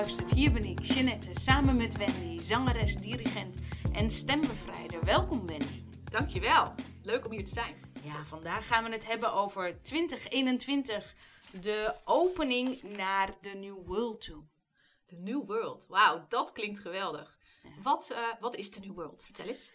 luistert. Hier ben ik, Jeannette, samen met Wendy, zangeres, dirigent en stembevrijder. Welkom Wendy. Dankjewel. Leuk om hier te zijn. Ja, vandaag gaan we het hebben over 2021, de opening naar de New World toe. De New World. Wauw, dat klinkt geweldig. Wat, eh, wat is de New World? Vertel eens.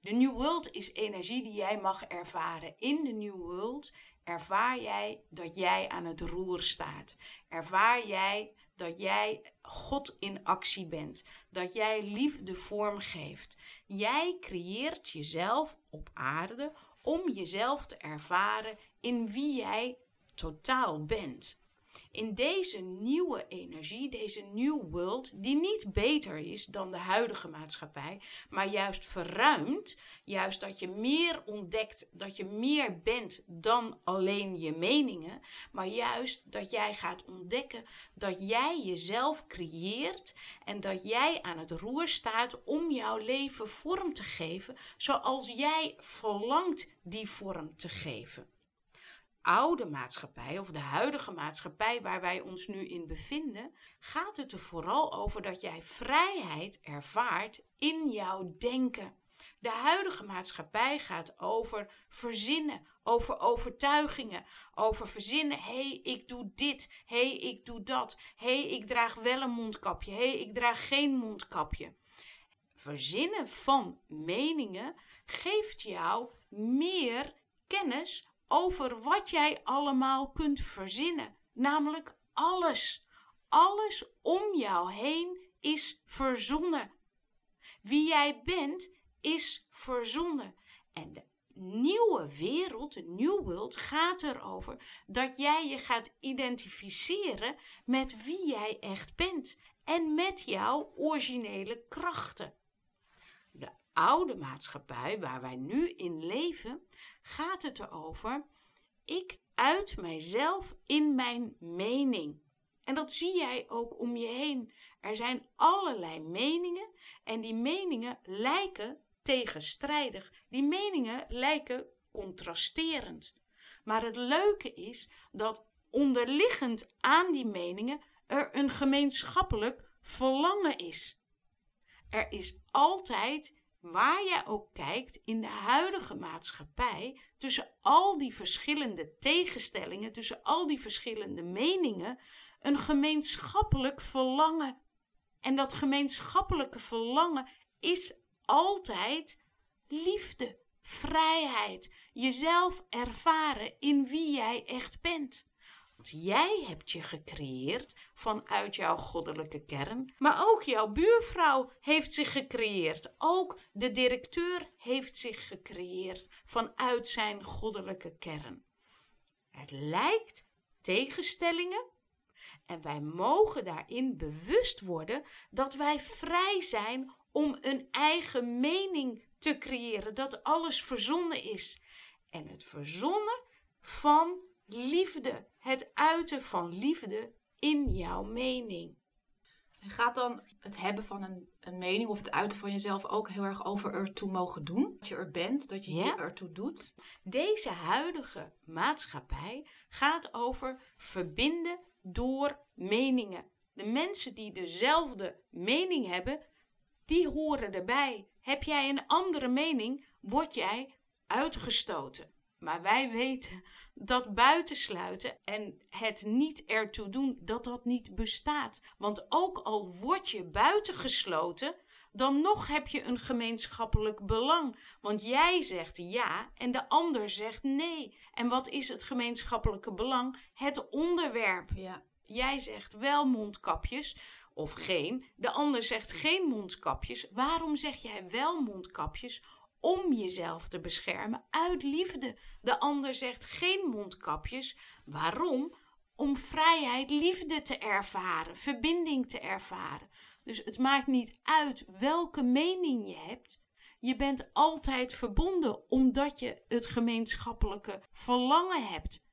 De New World is energie die jij mag ervaren. In de New World ervaar jij dat jij aan het roer staat. Ervaar jij dat jij God in actie bent. Dat jij liefde vormgeeft. Jij creëert jezelf op aarde om jezelf te ervaren in wie jij totaal bent in deze nieuwe energie, deze new world, die niet beter is dan de huidige maatschappij, maar juist verruimt, juist dat je meer ontdekt, dat je meer bent dan alleen je meningen, maar juist dat jij gaat ontdekken dat jij jezelf creëert en dat jij aan het roer staat om jouw leven vorm te geven zoals jij verlangt die vorm te geven oude maatschappij of de huidige maatschappij waar wij ons nu in bevinden, gaat het er vooral over dat jij vrijheid ervaart in jouw denken. De huidige maatschappij gaat over verzinnen, over overtuigingen, over verzinnen. Hé, hey, ik doe dit. Hé, hey, ik doe dat. Hé, hey, ik draag wel een mondkapje. Hé, hey, ik draag geen mondkapje. Verzinnen van meningen geeft jou meer kennis over wat jij allemaal kunt verzinnen. Namelijk alles. Alles om jou heen is verzonnen. Wie jij bent is verzonnen. En de nieuwe wereld, de New World, gaat erover dat jij je gaat identificeren met wie jij echt bent en met jouw originele krachten. De oude maatschappij waar wij nu in leven, gaat het erover: ik uit mijzelf in mijn mening. En dat zie jij ook om je heen. Er zijn allerlei meningen en die meningen lijken tegenstrijdig. Die meningen lijken contrasterend. Maar het leuke is dat onderliggend aan die meningen er een gemeenschappelijk verlangen is. Er is altijd waar jij ook kijkt in de huidige maatschappij, tussen al die verschillende tegenstellingen, tussen al die verschillende meningen, een gemeenschappelijk verlangen. En dat gemeenschappelijke verlangen is altijd liefde, vrijheid, jezelf ervaren in wie jij echt bent. Jij hebt je gecreëerd vanuit jouw goddelijke kern, maar ook jouw buurvrouw heeft zich gecreëerd. Ook de directeur heeft zich gecreëerd vanuit zijn goddelijke kern. Het lijkt tegenstellingen en wij mogen daarin bewust worden dat wij vrij zijn om een eigen mening te creëren, dat alles verzonnen is. En het verzonnen van liefde, het uiten van liefde in jouw mening. En gaat dan het hebben van een, een mening of het uiten van jezelf ook heel erg over ertoe mogen doen? Dat je er bent, dat je ja. je ertoe doet? Deze huidige maatschappij gaat over verbinden door meningen. De mensen die dezelfde mening hebben, die horen erbij. Heb jij een andere mening, word jij uitgestoten. Maar wij weten dat buitensluiten en het niet ertoe doen, dat dat niet bestaat. Want ook al word je buitengesloten, dan nog heb je een gemeenschappelijk belang. Want jij zegt ja en de ander zegt nee. En wat is het gemeenschappelijke belang? Het onderwerp. Ja. Jij zegt wel mondkapjes of geen. De ander zegt geen mondkapjes. Waarom zeg jij wel mondkapjes? Om jezelf te beschermen uit liefde. De ander zegt geen mondkapjes. Waarom? Om vrijheid, liefde te ervaren, verbinding te ervaren. Dus het maakt niet uit welke mening je hebt. Je bent altijd verbonden omdat je het gemeenschappelijke verlangen hebt.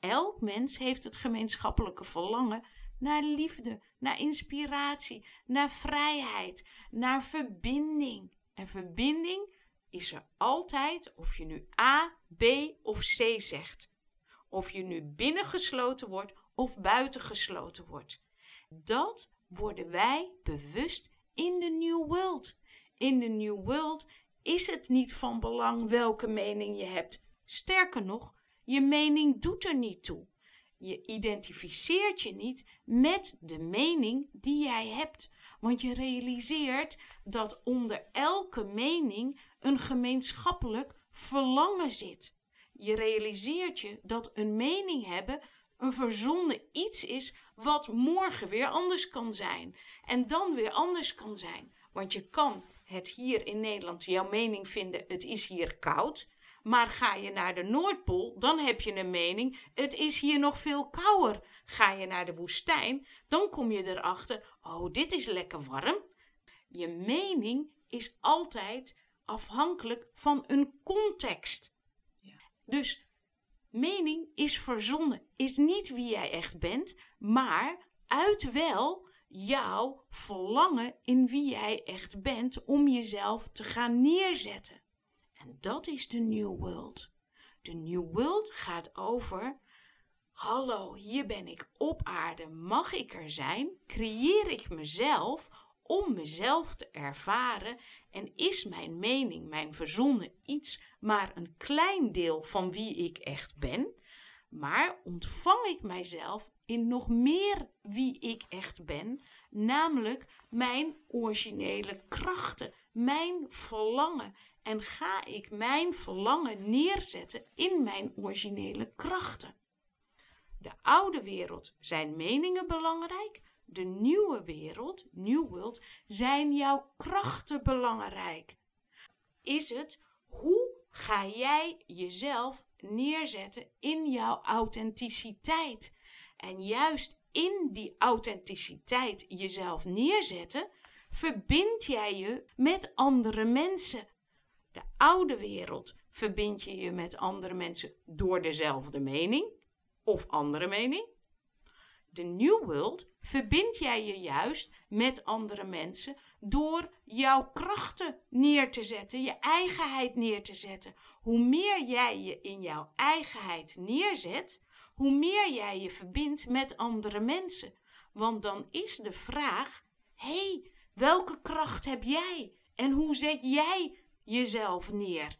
Elk mens heeft het gemeenschappelijke verlangen naar liefde, naar inspiratie, naar vrijheid, naar verbinding. En verbinding is er altijd of je nu A, B of C zegt. Of je nu binnengesloten wordt of buitengesloten wordt. Dat worden wij bewust in de New World. In de New World is het niet van belang welke mening je hebt. Sterker nog, je mening doet er niet toe. Je identificeert je niet met de mening die jij hebt, want je realiseert dat onder elke mening een gemeenschappelijk verlangen zit. Je realiseert je dat een mening hebben een verzonnen iets is wat morgen weer anders kan zijn en dan weer anders kan zijn. Want je kan het hier in Nederland jouw mening vinden, het is hier koud. Maar ga je naar de Noordpool, dan heb je een mening, het is hier nog veel kouder. Ga je naar de woestijn, dan kom je erachter, oh, dit is lekker warm. Je mening is altijd afhankelijk van een context. Ja. Dus mening is verzonnen, is niet wie jij echt bent, maar uit wel jouw verlangen in wie jij echt bent om jezelf te gaan neerzetten. En dat is de New World. De New World gaat over: hallo, hier ben ik op aarde, mag ik er zijn? Creëer ik mezelf om mezelf te ervaren en is mijn mening, mijn verzonnen iets maar een klein deel van wie ik echt ben? Maar ontvang ik mijzelf in nog meer wie ik echt ben, namelijk mijn originele krachten, mijn verlangen. En ga ik mijn verlangen neerzetten in mijn originele krachten. De oude wereld zijn meningen belangrijk. De nieuwe wereld, New World, zijn jouw krachten belangrijk. Is het hoe ga jij jezelf neerzetten in jouw authenticiteit? En juist in die authenticiteit jezelf neerzetten, verbind jij je met andere mensen. De oude wereld verbind je je met andere mensen door dezelfde mening of andere mening. De New World verbind jij je juist met andere mensen door jouw krachten neer te zetten, je eigenheid neer te zetten. Hoe meer jij je in jouw eigenheid neerzet, hoe meer jij je verbindt met andere mensen. Want dan is de vraag: hé, hey, welke kracht heb jij? En hoe zet jij jezelf neer?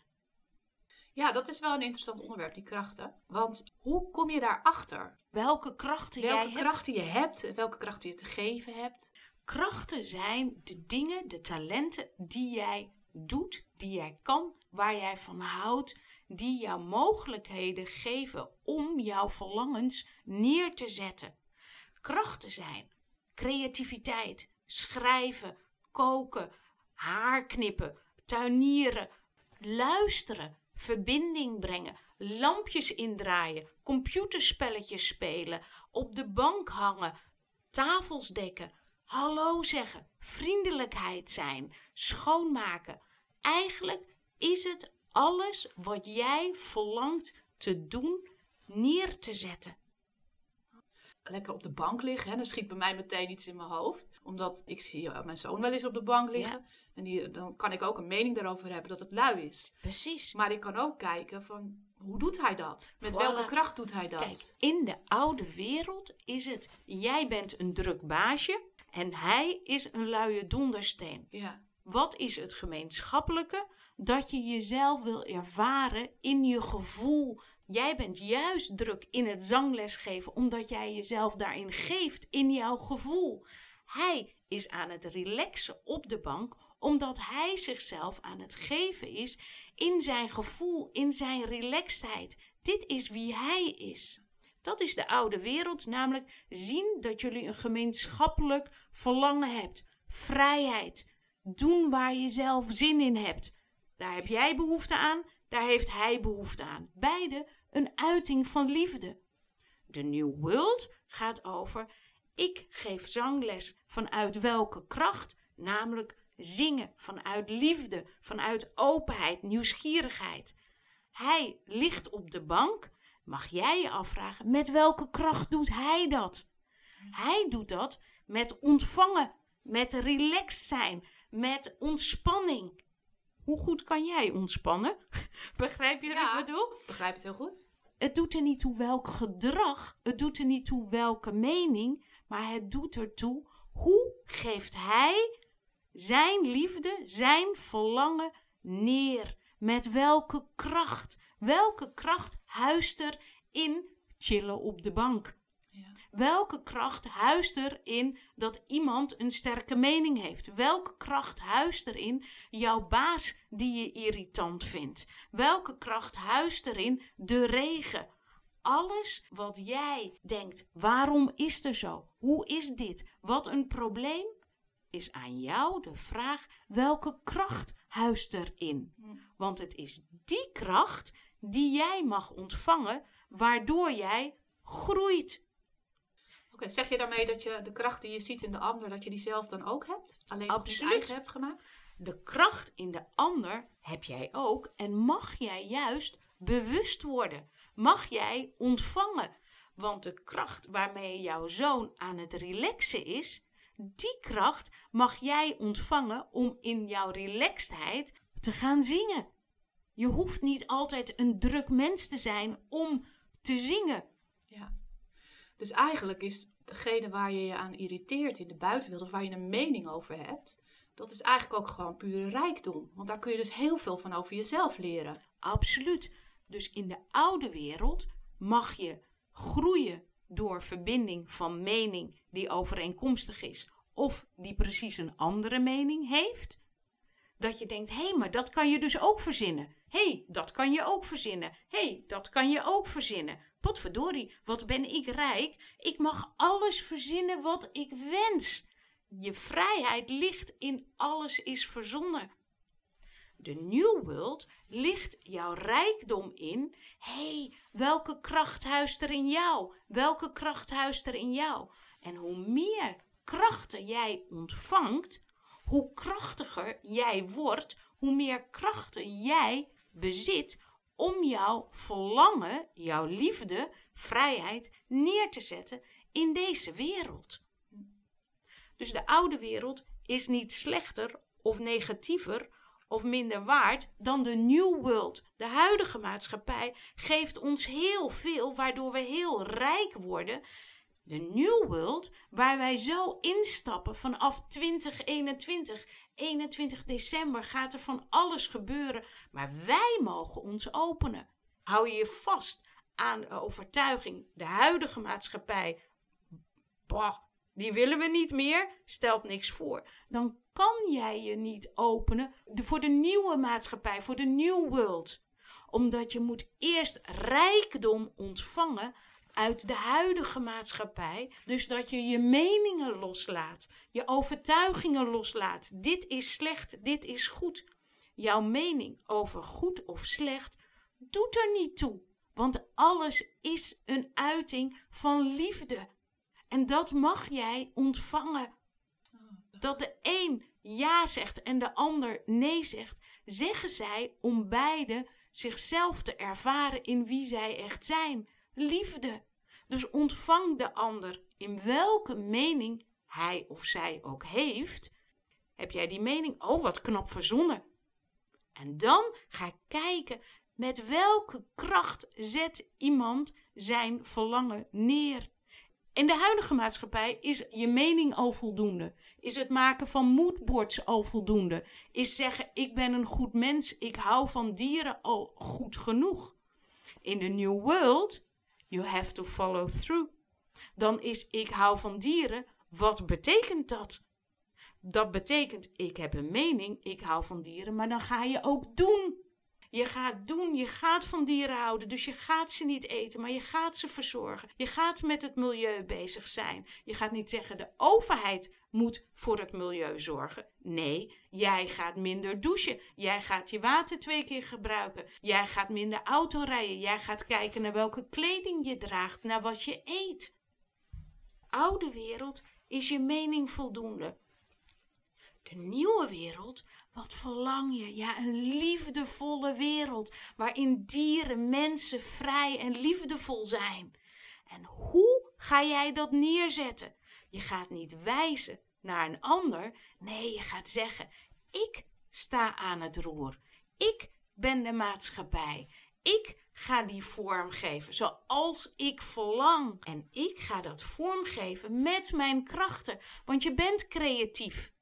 Ja, dat is wel een interessant onderwerp, die krachten. Want hoe kom je daarachter? Welke krachten welke jij krachten je hebt, welke krachten je te geven hebt. Krachten zijn de dingen, de talenten die jij doet, die jij kan, waar jij van houdt, die jou mogelijkheden geven om jouw verlangens neer te zetten. Krachten zijn creativiteit, schrijven, koken, haarknippen, tuinieren, luisteren, verbinding brengen, lampjes indraaien, computerspelletjes spelen, op de bank hangen, tafels dekken, hallo zeggen, vriendelijkheid zijn, schoonmaken. Eigenlijk is het alles wat jij verlangt te doen neer te zetten. Lekker op de bank liggen, hè? dan schiet bij mij meteen iets in mijn hoofd. Omdat ik zie mijn zoon wel eens op de bank liggen. En die, dan kan ik ook een mening daarover hebben dat het lui is. Precies. Maar ik kan ook kijken van hoe doet hij dat? Met welke kracht doet hij dat? Kijk, in de oude wereld is het jij bent een druk baasje en hij is een luie dondersteen. Ja. Wat is het gemeenschappelijke? Dat je jezelf wil ervaren in je gevoel. Jij bent juist druk in het zanglesgeven omdat jij jezelf daarin geeft in jouw gevoel. Hij is aan het relaxen op de bank omdat hij zichzelf aan het geven is in zijn gevoel, in zijn relaxedheid. Dit is wie hij is. Dat is de oude wereld, namelijk zien dat jullie een gemeenschappelijk verlangen hebt. Vrijheid. Doen waar je zelf zin in hebt. Daar heb jij behoefte aan, daar heeft hij behoefte aan. Beide een uiting van liefde. De New World gaat over: ik geef zangles vanuit welke kracht? Namelijk zingen vanuit liefde, vanuit openheid, nieuwsgierigheid. Hij ligt op de bank. Mag jij je afvragen, met welke kracht doet hij dat? Hij doet dat met ontvangen, met relaxed zijn, met ontspanning. Hoe goed kan jij ontspannen? Begrijp je wat ik bedoel? Begrijp het heel goed. Het doet er niet toe welk gedrag, het doet er niet toe welke mening, maar het doet ertoe hoe geeft hij zijn liefde, zijn verlangen neer. Met welke kracht? Welke kracht huist er in chillen op de bank? Welke kracht huist er in dat iemand een sterke mening heeft? Welke kracht huist erin jouw baas die je irritant vindt? Welke kracht huist erin de regen? Alles wat jij denkt, waarom is er zo? Hoe is dit? Wat een probleem? Is aan jou de vraag welke kracht huist erin? Want het is die kracht die jij mag ontvangen, waardoor jij groeit. Oké, zeg je daarmee dat je de kracht die je ziet in de ander, dat je die zelf dan ook hebt? Alleen nog niet Absoluut. eigen hebt gemaakt? De kracht in de ander heb jij ook en mag jij juist bewust worden. Mag jij ontvangen. Want de kracht waarmee jouw zoon aan het relaxen is, die kracht mag jij ontvangen om in jouw relaxedheid te gaan zingen. Je hoeft niet altijd een druk mens te zijn om te zingen. Ja. Dus eigenlijk is degene waar je je aan irriteert in de buitenwereld, of waar je een mening over hebt, dat is eigenlijk ook gewoon pure rijkdom. Want daar kun je dus heel veel van over jezelf leren. Absoluut. Dus in de oude wereld mag je groeien door verbinding van mening die overeenkomstig is of die precies een andere mening heeft. Dat je denkt, hé, hey, maar dat kan je dus ook verzinnen. Hé, hey, dat kan je ook verzinnen. Hé, hey, dat kan je ook verzinnen. Potverdorie, wat ben ik rijk. Ik mag alles verzinnen wat ik wens. Je vrijheid ligt in alles is verzonnen. De New World ligt jouw rijkdom in. Hey, welke kracht huist er in jou? Welke kracht huist er in jou? En hoe meer krachten jij ontvangt, hoe krachtiger jij wordt, hoe meer krachten jij bezit om jouw verlangen, jouw liefde, vrijheid neer te zetten in deze wereld. Dus de oude wereld is niet slechter of negatiever of minder waard dan de New World. De huidige maatschappij geeft ons heel veel, waardoor we heel rijk worden. De New World, waar wij zo instappen vanaf 2021, 21 december gaat er van alles gebeuren, maar wij mogen ons openen. Hou je vast aan de overtuiging, de huidige maatschappij, bah, die willen we niet meer, stelt niks voor. Dan kan jij je niet openen voor de nieuwe maatschappij, voor de New World. Omdat je moet eerst rijkdom ontvangen uit de huidige maatschappij. Dus dat je je meningen loslaat, je overtuigingen loslaat. Dit is slecht, dit is goed. Jouw mening over goed of slecht doet er niet toe. Want alles is een uiting van liefde. En dat mag jij ontvangen. Dat de een ja zegt en de ander nee zegt, zeggen zij om beide zichzelf te ervaren in wie zij echt zijn. Liefde. Dus ontvang de ander in welke mening hij of zij ook heeft. Heb jij die mening? Oh, wat knap verzonnen. En dan ga kijken met welke kracht zet iemand zijn verlangen neer. In de huidige maatschappij is je mening al voldoende. Is het maken van moodboards al voldoende. Is zeggen ik ben een goed mens, ik hou van dieren al goed genoeg. In de New World, you have to follow through. Dan is ik hou van dieren, wat betekent dat? Dat betekent ik heb een mening, ik hou van dieren, maar dan ga je ook doen. Je gaat doen, je gaat van dieren houden, dus je gaat ze niet eten, maar je gaat ze verzorgen. Je gaat met het milieu bezig zijn. Je gaat niet zeggen de overheid moet voor het milieu zorgen. Nee, jij gaat minder douchen. Jij gaat je water twee keer gebruiken. Jij gaat minder auto rijden. Jij gaat kijken naar welke kleding je draagt, naar wat je eet. Oude wereld is je mening voldoende. De nieuwe wereld, wat verlang je? Ja, een liefdevolle wereld waarin dieren, mensen vrij en liefdevol zijn. En hoe ga jij dat neerzetten? Je gaat niet wijzen naar een ander. Nee, je gaat zeggen: Ik sta aan het roer. Ik ben de maatschappij. Ik ga die vormgeven zoals ik verlang. En ik ga dat vormgeven met mijn krachten, want je bent creatief.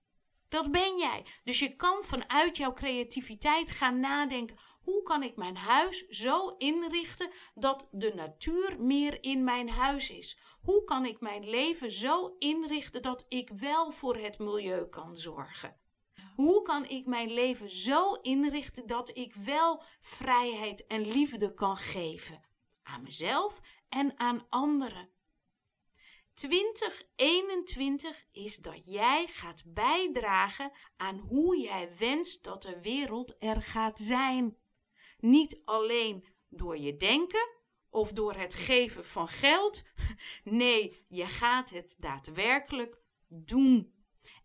Dat ben jij. Dus je kan vanuit jouw creativiteit gaan nadenken: hoe kan ik mijn huis zo inrichten dat de natuur meer in mijn huis is? Hoe kan ik mijn leven zo inrichten dat ik wel voor het milieu kan zorgen? Hoe kan ik mijn leven zo inrichten dat ik wel vrijheid en liefde kan geven? Aan mezelf en aan anderen. 2021 is dat jij gaat bijdragen aan hoe jij wenst dat de wereld er gaat zijn. Niet alleen door je denken of door het geven van geld. Nee, je gaat het daadwerkelijk doen.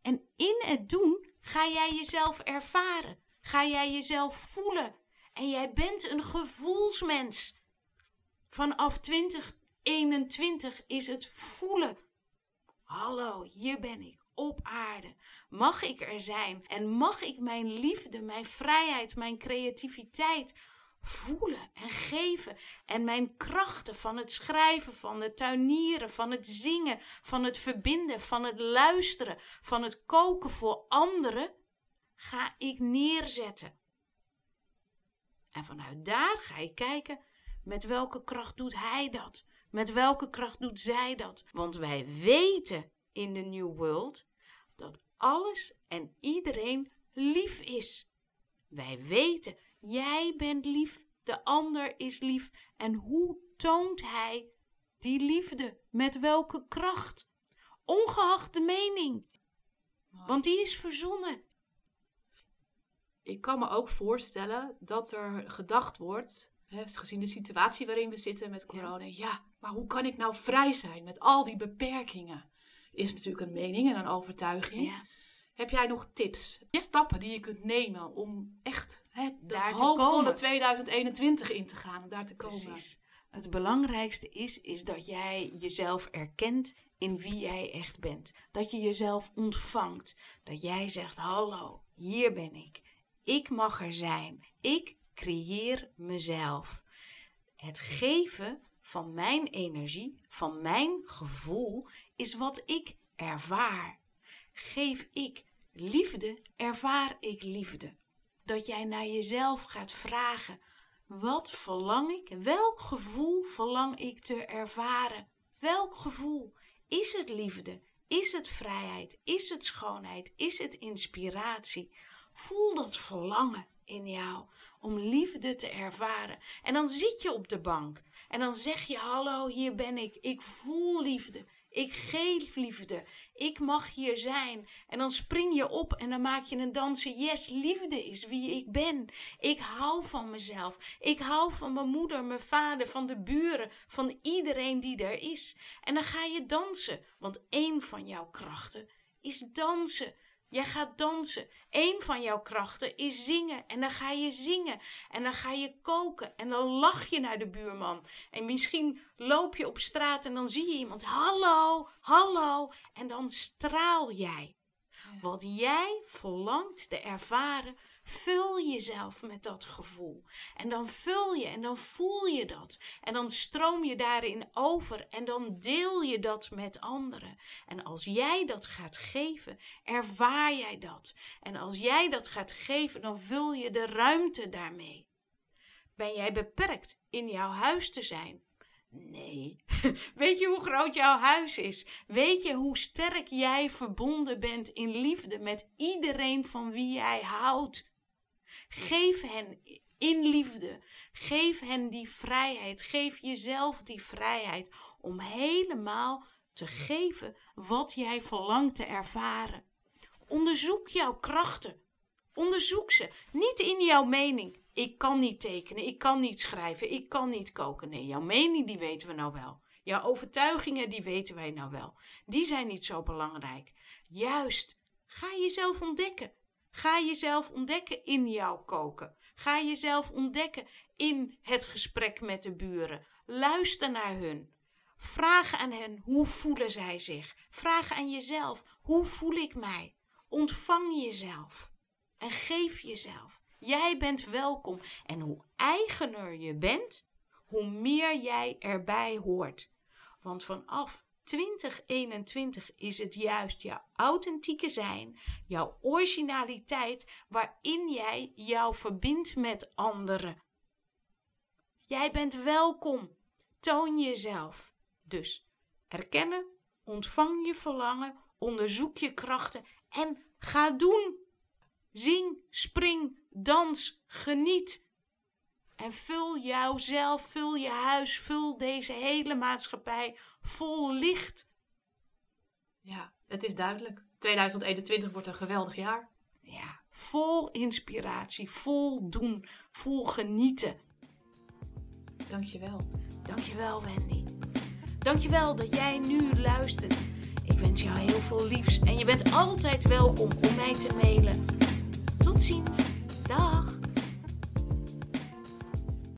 En in het doen ga jij jezelf ervaren. Ga jij jezelf voelen. En jij bent een gevoelsmens. Vanaf 2021 is het voelen. Hallo, hier ben ik op aarde. Mag ik er zijn en mag ik mijn liefde, mijn vrijheid, mijn creativiteit voelen en geven en mijn krachten van het schrijven, van het tuinieren, van het zingen, van het verbinden, van het luisteren, van het koken voor anderen, ga ik neerzetten. En vanuit daar ga je kijken met welke kracht doet hij dat? Met welke kracht doet zij dat? Want wij weten in de New World dat alles en iedereen lief is. Wij weten Jij bent lief, de ander is lief. En hoe toont hij die liefde? Met welke kracht? Ongeacht de mening. Want die is verzonnen. Ik kan me ook voorstellen dat er gedacht wordt, hè, gezien de situatie waarin we zitten met corona, ja. ja, maar hoe kan ik nou vrij zijn met al die beperkingen? Is natuurlijk een mening en een overtuiging. Ja. Heb jij nog tips, stappen die je kunt nemen om echt hè, daar te komen? 2021 in te gaan, om daar te komen? Precies. Het belangrijkste is, is dat jij jezelf erkent in wie jij echt bent. Dat je jezelf ontvangt. Dat jij zegt, hallo, hier ben ik. Ik mag er zijn. Ik creëer mezelf. Het geven van mijn energie, van mijn gevoel, is wat ik ervaar. Geef ik liefde ervaar ik liefde. Dat jij naar jezelf gaat vragen: wat verlang ik? Welk gevoel verlang ik te ervaren? Welk gevoel? Is het liefde? Is het vrijheid? Is het schoonheid? Is het inspiratie? Voel dat verlangen in jou om liefde te ervaren. En dan zit je op de bank en dan zeg je: Hallo, hier ben ik. Ik voel liefde. Ik geef liefde. Ik mag hier zijn. En dan spring je op en dan maak je een dansje. Yes, liefde is wie ik ben. Ik hou van mezelf. Ik hou van mijn moeder, mijn vader, van de buren, van iedereen die er is. En dan ga je dansen, want één van jouw krachten is dansen. Jij gaat dansen. Eén van jouw krachten is zingen. En dan ga je zingen. En dan ga je koken. En dan lach je naar de buurman. En misschien loop je op straat en dan zie je iemand. Hallo, hallo. En dan straal jij. Wat jij verlangt te ervaren Vul jezelf met dat gevoel. En dan vul je en dan voel je dat. En dan stroom je daarin over en dan deel je dat met anderen. En als jij dat gaat geven, ervaar jij dat. En als jij dat gaat geven, dan vul je de ruimte daarmee. Ben jij beperkt in jouw huis te zijn? Nee. Weet je hoe groot jouw huis is? Weet je hoe sterk jij verbonden bent in liefde met iedereen van wie jij houdt? Geef hen in liefde. Geef hen die vrijheid. Geef jezelf die vrijheid om helemaal te geven wat jij verlangt te ervaren. Onderzoek jouw krachten. Onderzoek ze. Niet in jouw mening. Ik kan niet tekenen, ik kan niet schrijven, ik kan niet koken. Nee, jouw mening die weten we nou wel. Jouw overtuigingen die weten wij nou wel. Die zijn niet zo belangrijk. Juist, ga jezelf ontdekken. Ga jezelf ontdekken in jouw koken. Ga jezelf ontdekken in het gesprek met de buren. Luister naar hun. Vraag aan hen hoe voelen zij zich. Vraag aan jezelf hoe voel ik mij. Ontvang jezelf en geef jezelf. Jij bent welkom en hoe eigener je bent, hoe meer jij erbij hoort. Want vanaf 2021 is het juist jouw authentieke zijn, jouw originaliteit, waarin jij jou verbindt met anderen. Jij bent welkom. Toon jezelf. Dus erkennen, ontvang je verlangen, onderzoek je krachten en ga doen. Zing, spring, dans, geniet. En vul jouzelf, vul je huis, vul deze hele maatschappij vol licht. Ja, het is duidelijk. 2021 wordt een geweldig jaar. Ja, vol inspiratie, vol doen, vol genieten. Dankjewel. Dankjewel, Wendy. Dankjewel dat jij nu luistert. Ik wens jou heel veel liefs en je bent altijd welkom om mij te mailen. Tot ziens. Dag.